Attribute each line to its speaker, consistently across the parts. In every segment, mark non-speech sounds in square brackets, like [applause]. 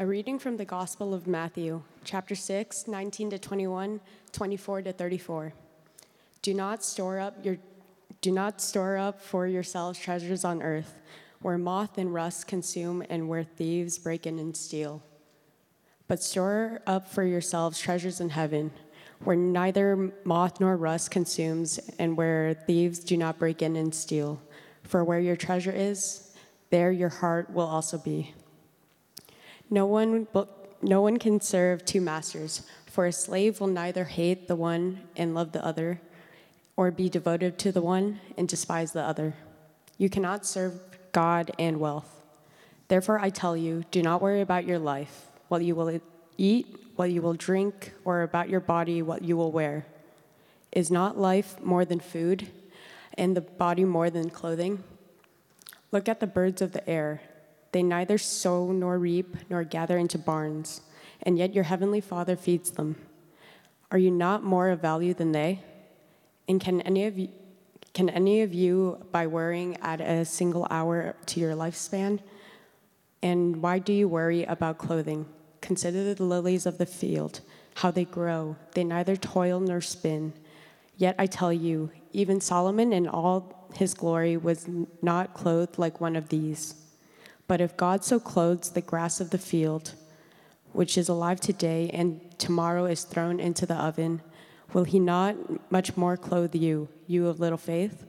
Speaker 1: A reading from the Gospel of Matthew, chapter 6, 19 to 21, 24 to 34. Do not store up your do not store up for yourselves treasures on earth, where moth and rust consume and where thieves break in and steal. But store up for yourselves treasures in heaven, where neither moth nor rust consumes and where thieves do not break in and steal. For where your treasure is, there your heart will also be. No one, no one can serve two masters, for a slave will neither hate the one and love the other, or be devoted to the one and despise the other. You cannot serve God and wealth. Therefore, I tell you, do not worry about your life, what you will eat, what you will drink, or about your body, what you will wear. Is not life more than food, and the body more than clothing? Look at the birds of the air. They neither sow nor reap nor gather into barns, and yet your heavenly Father feeds them. Are you not more of value than they? And can any of you, can any of you, by worrying, add a single hour to your lifespan? And why do you worry about clothing? Consider the lilies of the field, how they grow. They neither toil nor spin. Yet I tell you, even Solomon in all his glory was not clothed like one of these. But if God so clothes the grass of the field, which is alive today and tomorrow is thrown into the oven, will he not much more clothe you, you of little faith?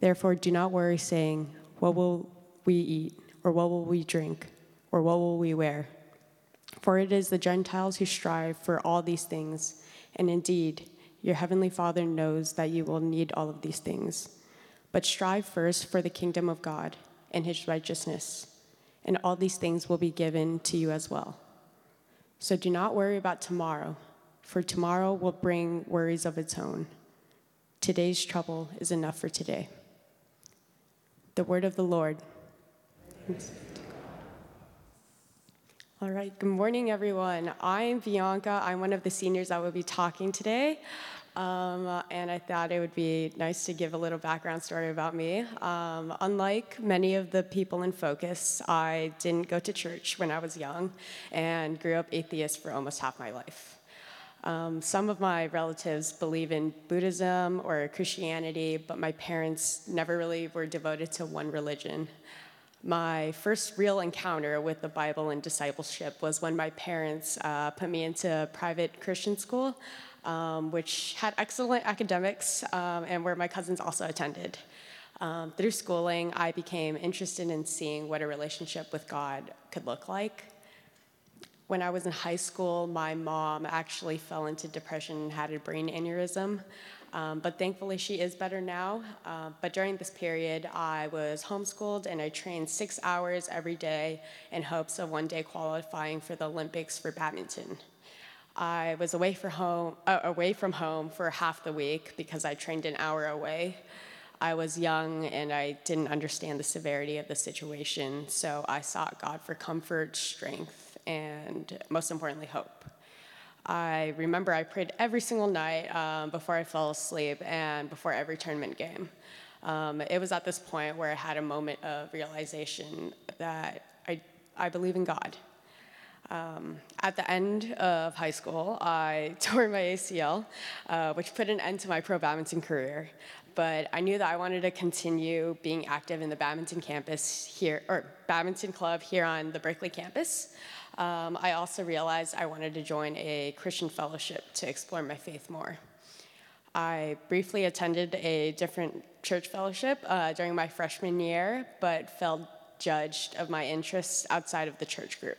Speaker 1: Therefore, do not worry, saying, What will we eat, or what will we drink, or what will we wear? For it is the Gentiles who strive for all these things, and indeed, your heavenly Father knows that you will need all of these things. But strive first for the kingdom of God and his righteousness and all these things will be given to you as well. So do not worry about tomorrow, for tomorrow will bring worries of its own. Today's trouble is enough for today. The word of the Lord. All right, good morning, everyone. I'm Bianca. I'm one of the seniors that will be talking today. Um, and I thought it would be nice to give a little background story about me. Um, unlike many of the people in focus, I didn't go to church when I was young and grew up atheist for almost half my life. Um, some of my relatives believe in Buddhism or Christianity, but my parents never really were devoted to one religion. My first real encounter with the Bible and discipleship was when my parents uh, put me into private Christian school um, which had excellent academics um, and where my cousins also attended. Um, through schooling, I became interested in seeing what a relationship with God could look like. When I was in high school, my mom actually fell into depression and had a brain aneurysm. Um, but thankfully, she is better now. Uh, but during this period, I was homeschooled and I trained six hours every day in hopes of one day qualifying for the Olympics for badminton. I was away, for home, uh, away from home for half the week because I trained an hour away. I was young and I didn't understand the severity of the situation, so I sought God for comfort, strength, and most importantly, hope. I remember I prayed every single night um, before I fell asleep and before every tournament game. Um, it was at this point where I had a moment of realization that I, I believe in God um, at the end of high school, I [laughs] tore my ACL, uh, which put an end to my pro badminton career. But I knew that I wanted to continue being active in the badminton campus here, or badminton club here on the Berkeley campus. Um, I also realized I wanted to join a Christian fellowship to explore my faith more. I briefly attended a different church fellowship uh, during my freshman year, but felt judged of my interests outside of the church group.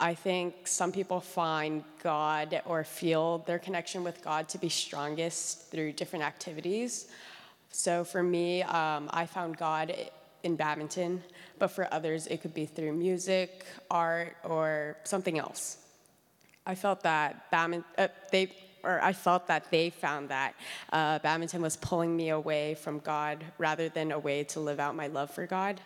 Speaker 1: I think some people find God or feel their connection with God to be strongest through different activities. So for me, um, I found God in badminton, but for others, it could be through music, art, or something else. I felt that badminton, uh, they, or I felt that they found that uh, badminton was pulling me away from God rather than a way to live out my love for God.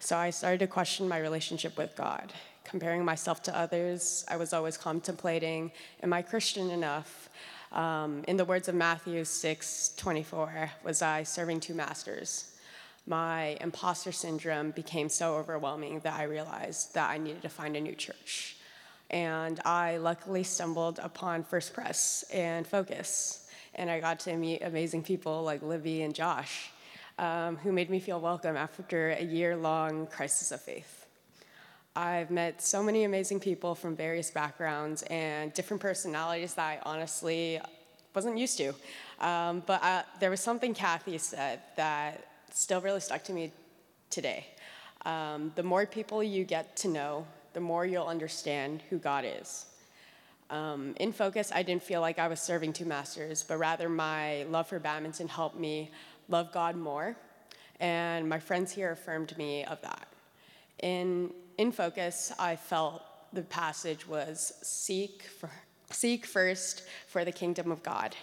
Speaker 1: So I started to question my relationship with God comparing myself to others. I was always contemplating, am I Christian enough? Um, in the words of Matthew 6 24, was I serving two masters? my imposter syndrome became so overwhelming that I realized that I needed to find a new church. And I luckily stumbled upon First Pres and Focus, and I got to meet amazing people like Libby and Josh, um, who made me feel welcome after a year long crisis of faith. I've met so many amazing people from various backgrounds and different personalities that I honestly wasn't used to. Um, but uh, there was something Kathy said that still really stuck to me today. Um, the more people you get to know, the more you'll understand who God is. Um, in focus, I didn't feel like I was serving two masters, but rather my love for badminton helped me love God more, and my friends here affirmed me of that. In, in focus, I felt the passage was seek, for, seek first for the kingdom of God,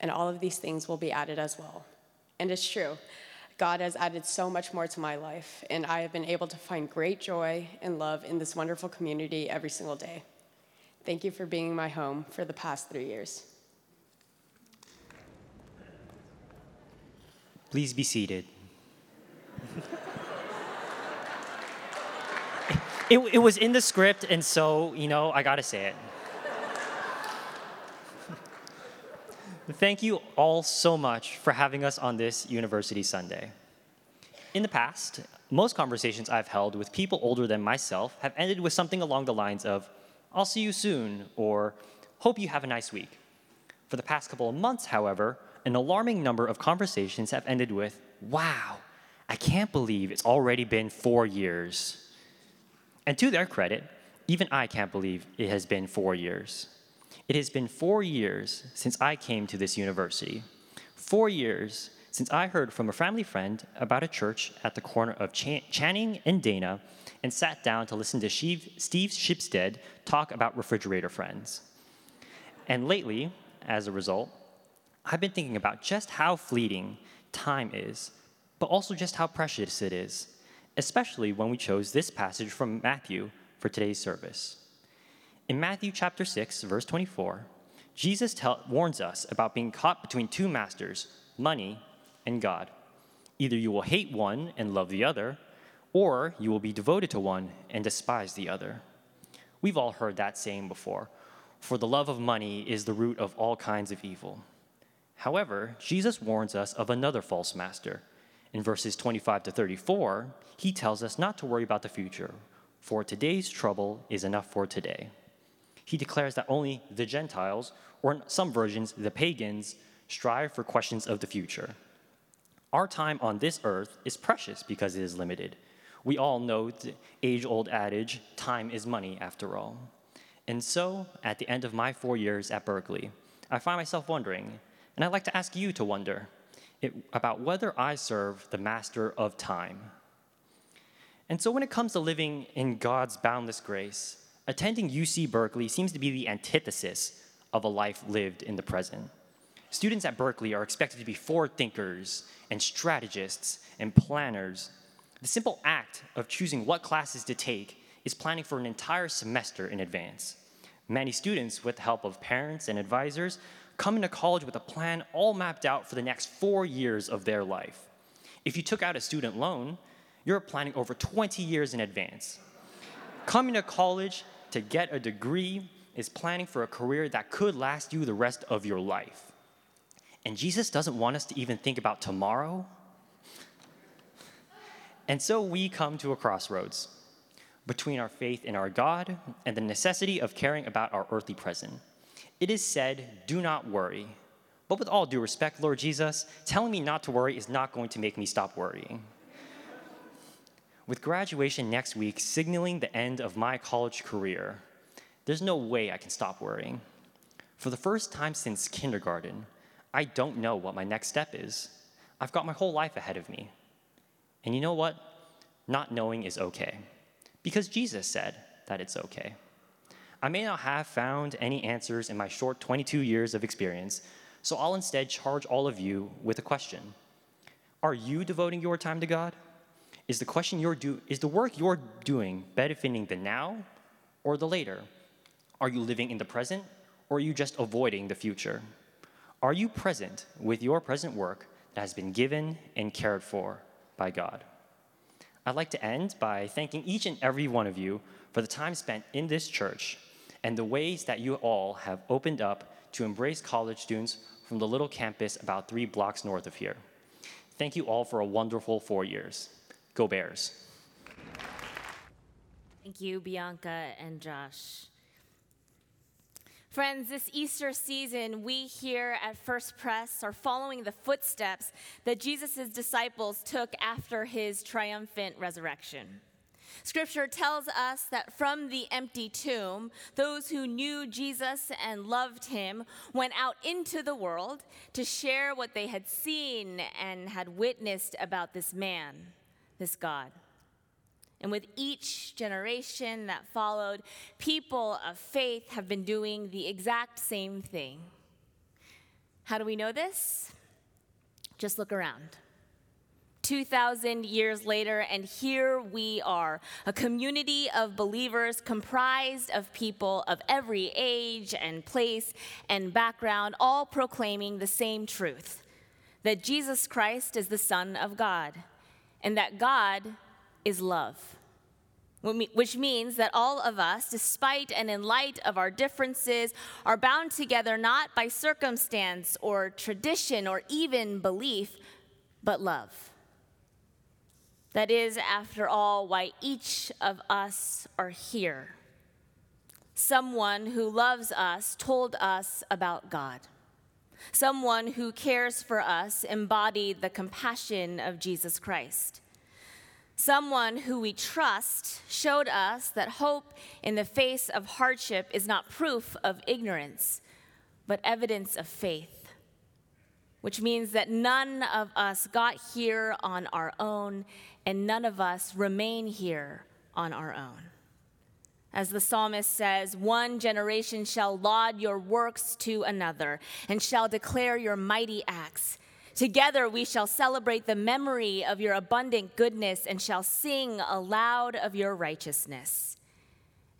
Speaker 1: and all of these things will be added as well. And it's true. God has added so much more to my life, and I have been able to find great joy and love in this wonderful community every single day. Thank you for being my home for the past three years.
Speaker 2: Please be seated. [laughs] it, it was in the script, and so, you know, I gotta say it. Thank you all so much for having us on this University Sunday. In the past, most conversations I've held with people older than myself have ended with something along the lines of, I'll see you soon, or hope you have a nice week. For the past couple of months, however, an alarming number of conversations have ended with, wow, I can't believe it's already been four years. And to their credit, even I can't believe it has been four years. It has been four years since I came to this university. Four years since I heard from a family friend about a church at the corner of Ch- Channing and Dana and sat down to listen to Steve, Steve Shipstead talk about refrigerator friends. And lately, as a result, I've been thinking about just how fleeting time is, but also just how precious it is, especially when we chose this passage from Matthew for today's service. In Matthew chapter 6, verse 24, Jesus tell, warns us about being caught between two masters, money and God. Either you will hate one and love the other, or you will be devoted to one and despise the other. We've all heard that saying before for the love of money is the root of all kinds of evil. However, Jesus warns us of another false master. In verses 25 to 34, he tells us not to worry about the future, for today's trouble is enough for today he declares that only the Gentiles, or in some versions, the pagans, strive for questions of the future. Our time on this earth is precious because it is limited. We all know the age old adage time is money, after all. And so, at the end of my four years at Berkeley, I find myself wondering, and I'd like to ask you to wonder, it, about whether I serve the master of time. And so, when it comes to living in God's boundless grace, attending UC Berkeley seems to be the antithesis of a life lived in the present. Students at Berkeley are expected to be forward thinkers and strategists and planners. The simple act of choosing what classes to take is planning for an entire semester in advance. Many students, with the help of parents and advisors, come to college with a plan all mapped out for the next four years of their life. If you took out a student loan, you're planning over 20 years in advance. Coming to college to get a degree is planning for a career that could last you the rest of your life. And Jesus doesn't want us to even think about tomorrow. And so we come to a crossroads between our faith in our God and the necessity of caring about our earthly present. It is said, Do not worry. But with all due respect, Lord Jesus, telling me not to worry is not going to make me stop worrying. With graduation next week signaling the end of my college career, there's no way I can stop worrying. For the first time since kindergarten, I don't know what my next step is. I've got my whole life ahead of me. And you know what? Not knowing is okay, because Jesus said that it's okay. I may not have found any answers in my short 22 years of experience, so I'll instead charge all of you with a question Are you devoting your time to God? Is the question you're do is the work you're doing benefiting the now or the later? Are you living in the present or are you just avoiding the future? Are you present with your present work that has been given and cared for? by God. I'd like to end by thanking each and every one of you for the time spent in this church and the ways that you all have opened up to embrace college students from the little campus about three blocks north of here. Thank you all for a wonderful four years. Go Bears.
Speaker 3: Thank you, Bianca and Josh. Friends, this Easter season, we here at First Press are following the footsteps that Jesus' disciples took after his triumphant resurrection. Scripture tells us that from the empty tomb, those who knew Jesus and loved him went out into the world to share what they had seen and had witnessed about this man, this God. And with each generation that followed, people of faith have been doing the exact same thing. How do we know this? Just look around. 2,000 years later, and here we are, a community of believers comprised of people of every age and place and background, all proclaiming the same truth that Jesus Christ is the Son of God, and that God is love. Which means that all of us, despite and in light of our differences, are bound together not by circumstance or tradition or even belief, but love. That is, after all, why each of us are here. Someone who loves us told us about God. Someone who cares for us embodied the compassion of Jesus Christ. Someone who we trust showed us that hope in the face of hardship is not proof of ignorance, but evidence of faith, which means that none of us got here on our own, and none of us remain here on our own. As the psalmist says, one generation shall laud your works to another and shall declare your mighty acts. Together we shall celebrate the memory of your abundant goodness and shall sing aloud of your righteousness.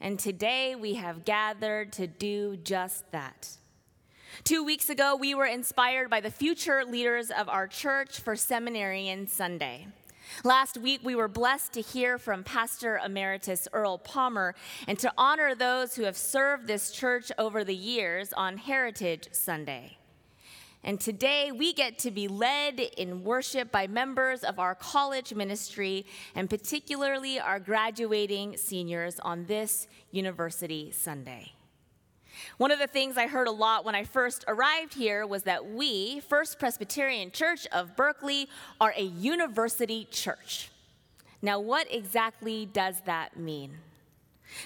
Speaker 3: And today we have gathered to do just that. Two weeks ago, we were inspired by the future leaders of our church for Seminarian Sunday. Last week, we were blessed to hear from Pastor Emeritus Earl Palmer and to honor those who have served this church over the years on Heritage Sunday. And today we get to be led in worship by members of our college ministry, and particularly our graduating seniors on this University Sunday. One of the things I heard a lot when I first arrived here was that we, First Presbyterian Church of Berkeley, are a university church. Now, what exactly does that mean?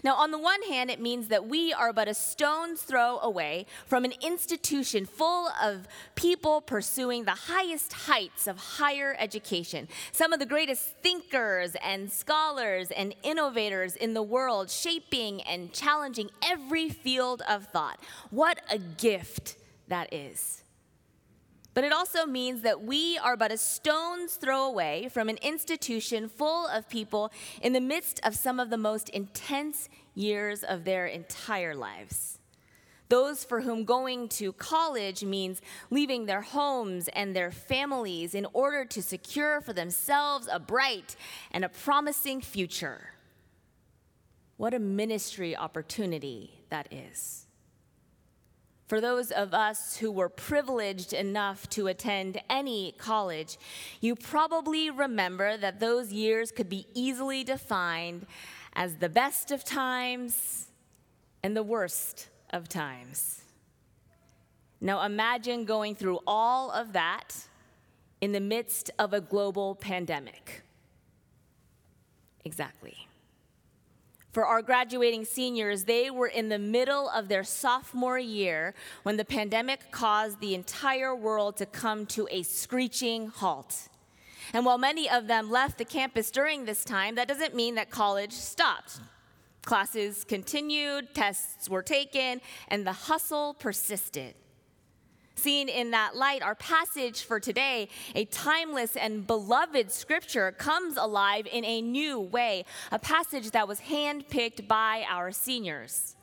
Speaker 3: Now, on the one hand, it means that we are but a stone's throw away from an institution full of people pursuing the highest heights of higher education. Some of the greatest thinkers and scholars and innovators in the world, shaping and challenging every field of thought. What a gift that is. But it also means that we are but a stone's throw away from an institution full of people in the midst of some of the most intense years of their entire lives. Those for whom going to college means leaving their homes and their families in order to secure for themselves a bright and a promising future. What a ministry opportunity that is. For those of us who were privileged enough to attend any college, you probably remember that those years could be easily defined as the best of times and the worst of times. Now imagine going through all of that in the midst of a global pandemic. Exactly. For our graduating seniors, they were in the middle of their sophomore year when the pandemic caused the entire world to come to a screeching halt. And while many of them left the campus during this time, that doesn't mean that college stopped. Classes continued, tests were taken, and the hustle persisted. Seen in that light, our passage for today, a timeless and beloved scripture, comes alive in a new way, a passage that was handpicked by our seniors.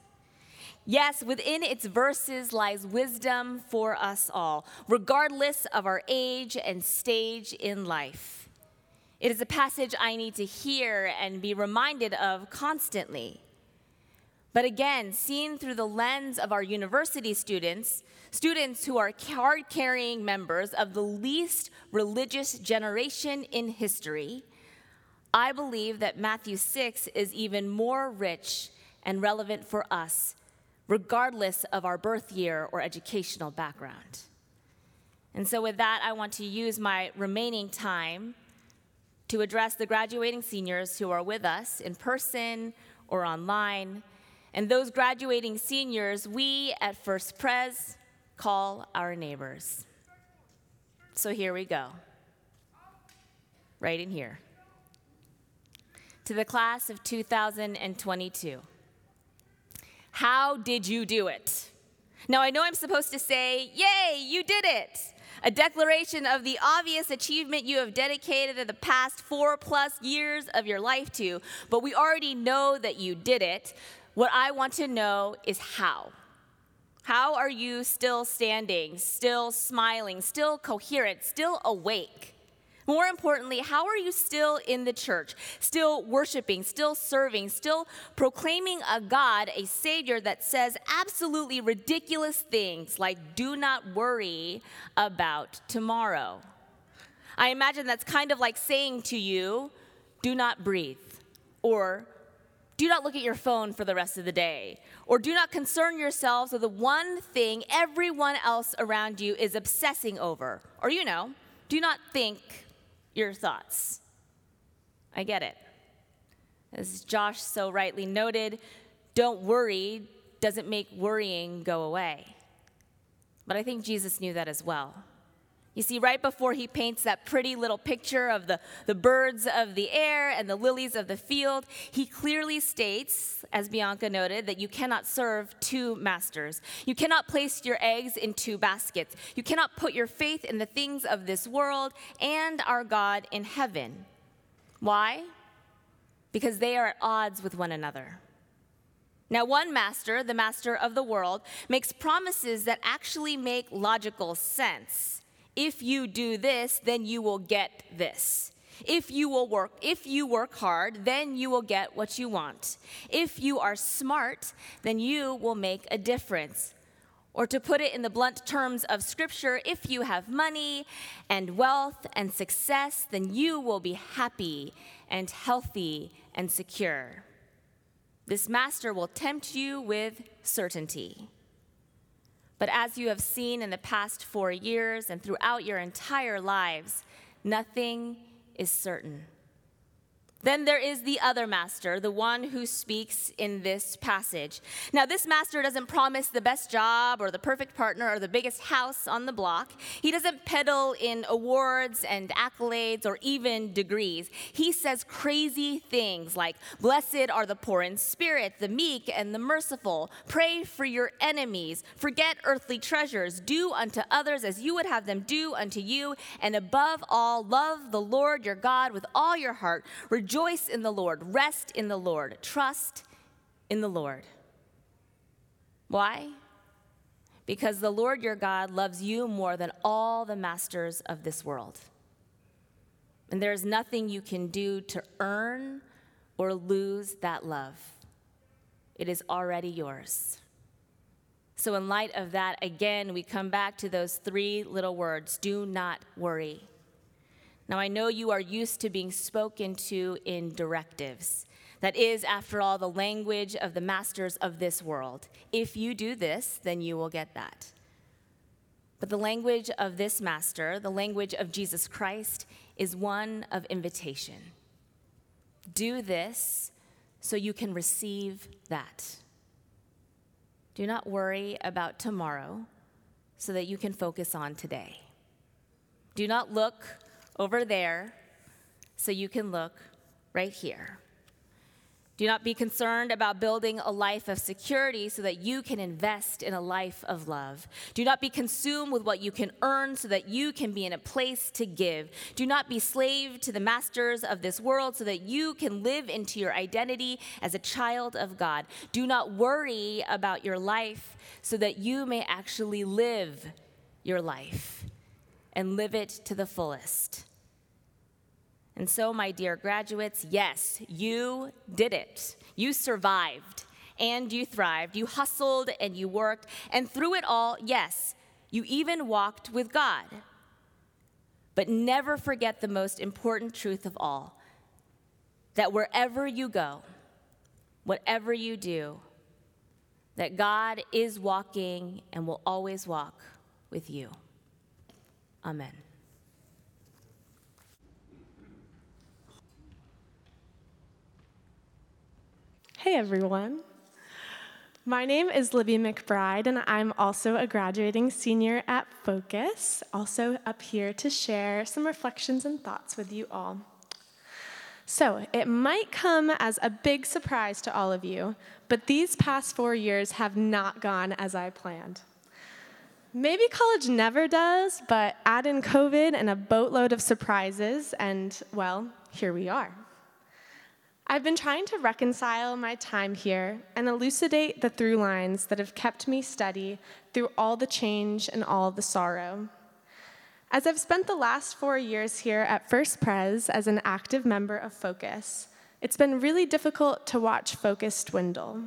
Speaker 3: Yes, within its verses lies wisdom for us all, regardless of our age and stage in life. It is a passage I need to hear and be reminded of constantly. But again, seen through the lens of our university students, students who are card carrying members of the least religious generation in history, I believe that Matthew 6 is even more rich and relevant for us, regardless of our birth year or educational background. And so, with that, I want to use my remaining time to address the graduating seniors who are with us in person or online. And those graduating seniors, we at First Pres call our neighbors. So here we go. Right in here. To the class of 2022. How did you do it? Now, I know I'm supposed to say, Yay, you did it! A declaration of the obvious achievement you have dedicated the past four plus years of your life to, but we already know that you did it. What I want to know is how. How are you still standing, still smiling, still coherent, still awake? More importantly, how are you still in the church, still worshiping, still serving, still proclaiming a God, a Savior that says absolutely ridiculous things like, do not worry about tomorrow? I imagine that's kind of like saying to you, do not breathe, or do not look at your phone for the rest of the day. Or do not concern yourselves with the one thing everyone else around you is obsessing over. Or, you know, do not think your thoughts. I get it. As Josh so rightly noted, don't worry doesn't make worrying go away. But I think Jesus knew that as well. You see, right before he paints that pretty little picture of the, the birds of the air and the lilies of the field, he clearly states, as Bianca noted, that you cannot serve two masters. You cannot place your eggs in two baskets. You cannot put your faith in the things of this world and our God in heaven. Why? Because they are at odds with one another. Now, one master, the master of the world, makes promises that actually make logical sense if you do this, then you will get this. If you will work, if you work hard, then you will get what you want. If you are smart, then you will make a difference. Or to put it in the blunt terms of scripture, if you have money and wealth and success, then you will be happy and healthy and secure. This master will tempt you with certainty. But as you have seen in the past four years and throughout your entire lives, nothing is certain. Then there is the other master, the one who speaks in this passage. Now, this master doesn't promise the best job or the perfect partner or the biggest house on the block. He doesn't peddle in awards and accolades or even degrees. He says crazy things like, Blessed are the poor in spirit, the meek and the merciful. Pray for your enemies. Forget earthly treasures. Do unto others as you would have them do unto you. And above all, love the Lord your God with all your heart. Rejoice Rejoice in the Lord, rest in the Lord, trust in the Lord. Why? Because the Lord your God loves you more than all the masters of this world. And there is nothing you can do to earn or lose that love. It is already yours. So, in light of that, again, we come back to those three little words do not worry. Now, I know you are used to being spoken to in directives. That is, after all, the language of the masters of this world. If you do this, then you will get that. But the language of this master, the language of Jesus Christ, is one of invitation. Do this so you can receive that. Do not worry about tomorrow so that you can focus on today. Do not look over there so you can look right here. Do not be concerned about building a life of security so that you can invest in a life of love. Do not be consumed with what you can earn so that you can be in a place to give. Do not be slave to the masters of this world so that you can live into your identity as a child of God. Do not worry about your life so that you may actually live your life and live it to the fullest. And so, my dear graduates, yes, you did it. You survived and you thrived. You hustled and you worked. And through it all, yes, you even walked with God. But never forget the most important truth of all that wherever you go, whatever you do, that God is walking and will always walk with you. Amen.
Speaker 4: Hey everyone. My name is Libby McBride, and I'm also a graduating senior at Focus, also up here to share some reflections and thoughts with you all. So, it might come as a big surprise to all of you, but these past four years have not gone as I planned. Maybe college never does, but add in COVID and a boatload of surprises, and well, here we are. I've been trying to reconcile my time here and elucidate the through lines that have kept me steady through all the change and all the sorrow. As I've spent the last four years here at First Pres as an active member of Focus, it's been really difficult to watch Focus dwindle.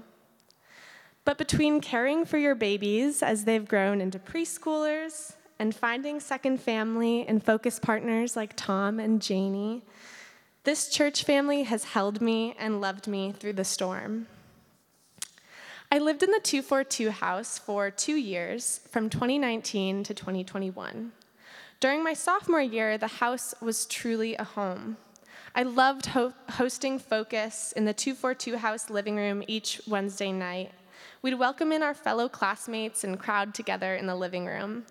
Speaker 4: But between caring for your babies as they've grown into preschoolers and finding second family and focus partners like Tom and Janie, this church family has held me and loved me through the storm. I lived in the 242 house for two years, from 2019 to 2021. During my sophomore year, the house was truly a home. I loved ho- hosting Focus in the 242 house living room each Wednesday night. We'd welcome in our fellow classmates and crowd together in the living room.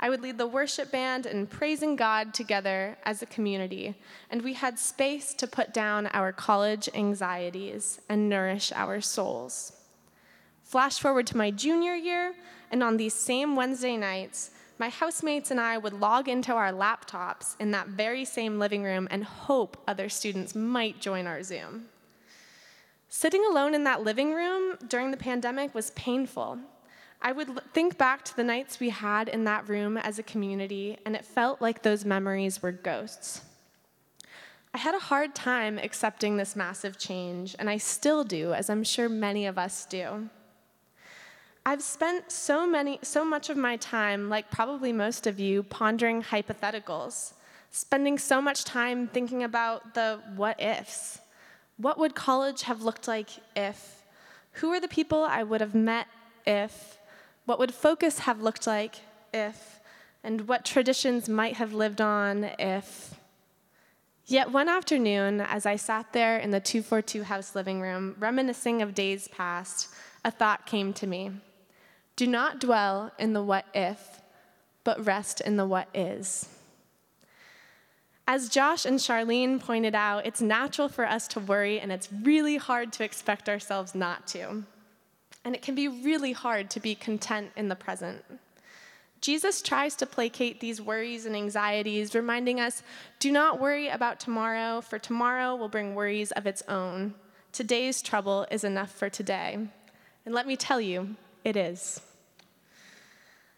Speaker 4: I would lead the worship band in praising God together as a community, and we had space to put down our college anxieties and nourish our souls. Flash forward to my junior year, and on these same Wednesday nights, my housemates and I would log into our laptops in that very same living room and hope other students might join our Zoom. Sitting alone in that living room during the pandemic was painful I would think back to the nights we had in that room as a community, and it felt like those memories were ghosts. I had a hard time accepting this massive change, and I still do, as I'm sure many of us do. I've spent so many so much of my time, like probably most of you, pondering hypotheticals, spending so much time thinking about the what ifs. What would college have looked like if? Who are the people I would have met if? What would focus have looked like if, and what traditions might have lived on if. Yet one afternoon, as I sat there in the 242 house living room, reminiscing of days past, a thought came to me. Do not dwell in the what if, but rest in the what is. As Josh and Charlene pointed out, it's natural for us to worry, and it's really hard to expect ourselves not to and it can be really hard to be content in the present. Jesus tries to placate these worries and anxieties, reminding us do not worry about tomorrow, for tomorrow will bring worries of its own. Today's trouble is enough for today. And let me tell you, it is.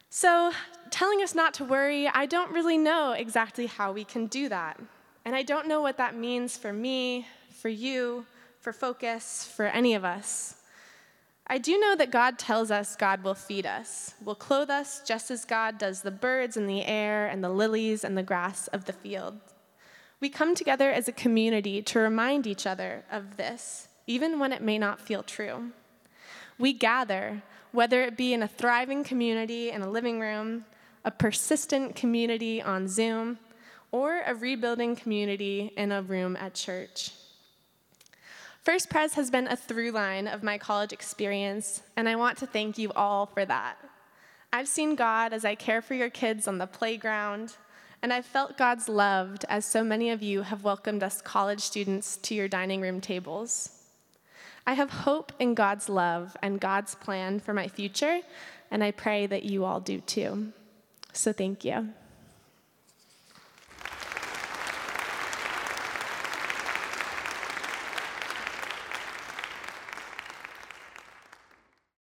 Speaker 4: So, telling us not to worry, I don't really know exactly how we can do that. And I don't know what that means for me, for you, for Focus, for any of us. I do know that God tells us God will feed us, will clothe us just as God does the birds in the air and the lilies and the grass of the field. We come together as a community to remind each other of this, even when it may not feel true. We gather, whether it be in a thriving community in a living room, a persistent community on Zoom, or a rebuilding community in a room at church. First Pres has been a through line of my college experience, and I want to thank you all for that. I've seen God as I care for your kids on the playground, and I've felt God's love as so many of you have welcomed us college students to your dining room tables. I have hope in God's love and God's plan for my future, and I pray that you all do too. So thank you.